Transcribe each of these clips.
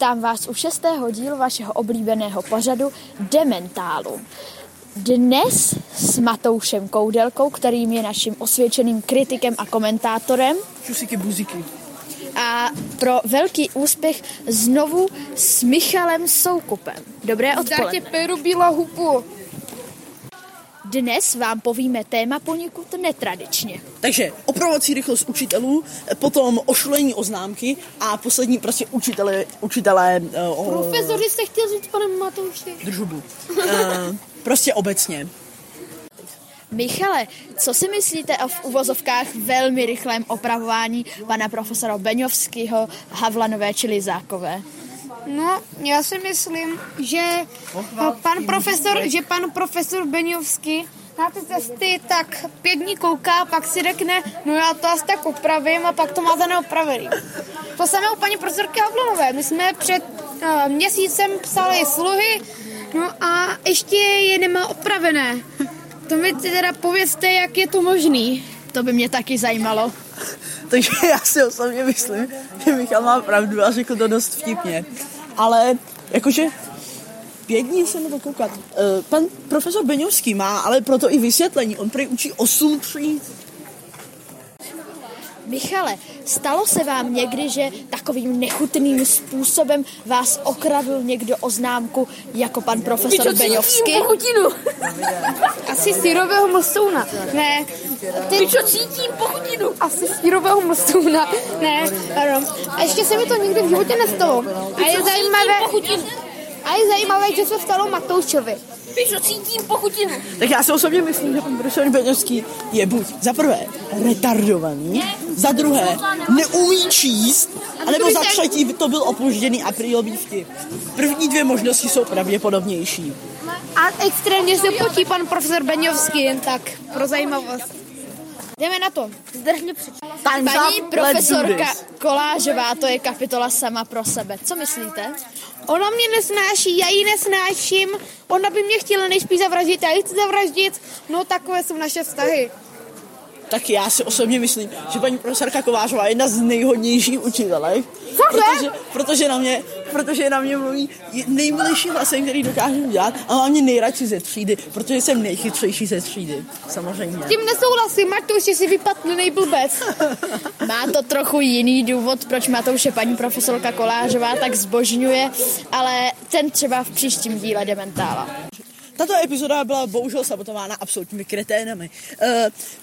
Vítám vás u šestého dílu vašeho oblíbeného pořadu Dementálu. Dnes s Matoušem Koudelkou, kterým je naším osvědčeným kritikem a komentátorem. Čusíky buziky. A pro velký úspěch znovu s Michalem Soukupem. Dobré odpoledne. Dáte peru byla hupu. Dnes vám povíme téma poněkud netradičně. Takže opravovací rychlost učitelů, potom ošulení oznámky a poslední prostě učitelé, učitelé uh, Profesoři jste chtěl říct, pane Matouši. držubu. Uh, prostě obecně. Michale, co si myslíte o v uvozovkách velmi rychlém opravování pana profesora Beňovského, Havlanové či Lizákové? No, já si myslím, že pan profesor, že pan profesor Beňovský na ty testy tak pět dní kouká, pak si řekne, no já to asi tak opravím a pak to má za neopravený. To samé u paní profesorky Havlanové. My jsme před uh, měsícem psali sluhy, no a ještě je nemá opravené. To mi teda povězte, jak je to možný. To by mě taky zajímalo. Takže já si osobně myslím, že Michal má pravdu a řekl to dost vtipně. Ale jakože dní se na to koukat. Uh, pan profesor Beňovský má ale proto i vysvětlení. On prý učí 8 tříd. Michale, stalo se vám někdy, že takovým nechutným způsobem vás okradl někdo o známku jako pan profesor Beňovský? Asi sírového mlstouna. Ne. Ty Co cítím pochutinu? asi sírového mlstouna. Ne, pardon. A ještě se mi to nikdy v životě nestalo. A je zajímavé, Pochutinu. a je zajímavé, že se stalo Matoušovi. Co cítím pochutinu? Tak já si osobně myslím, že pan profesor Beňovský je buď za prvé retardovaný, za druhé neumí číst, anebo za třetí to byl opožděný aprílový vtip. První dvě možnosti jsou pravděpodobnější. A extrémně se potí pan profesor Beňovský, jen tak, pro zajímavost. Jdeme na to. Zdržně přečíst. Paní profesorka. Kolážová, to je kapitola sama pro sebe. Co myslíte? Ona mě nesnáší, já ji nesnáším. Ona by mě chtěla nejspíš zavraždit, já ji chci zavraždit. No takové jsou naše vztahy. Tak já si osobně myslím, že paní profesorka Kovářová je jedna z nejhodnějších učitelek, protože, protože, na mě, protože na mě mluví nejmilejším hlasem, který dokážu udělat a mám mě nejradši ze třídy, protože jsem nejchytřejší ze třídy, samozřejmě. Tím nesouhlasím, Matouši si vypadl blbec. Má to trochu jiný důvod, proč Matouše paní profesorka Kolářová tak zbožňuje, ale ten třeba v příštím díle Dementála. Tato epizoda byla bohužel sabotována absolutními kreténami. Uh,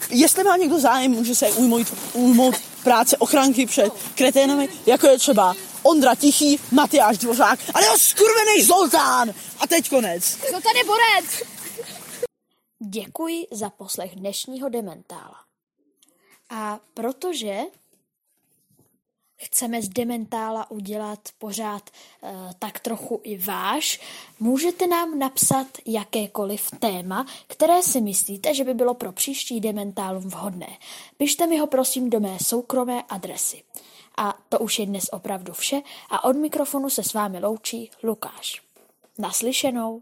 jestli má někdo zájem, může se ujmout, ujmout práce ochránky před kreténami, jako je třeba Ondra Tichý, Matyáš Dvořák, ale jo skurvený Zoltán! A teď konec. Co tady borec? Děkuji za poslech dnešního Dementála. A protože chceme z Dementála udělat pořád eh, tak trochu i váš, můžete nám napsat jakékoliv téma, které si myslíte, že by bylo pro příští Dementálum vhodné. Pište mi ho prosím do mé soukromé adresy. A to už je dnes opravdu vše a od mikrofonu se s vámi loučí Lukáš. Naslyšenou.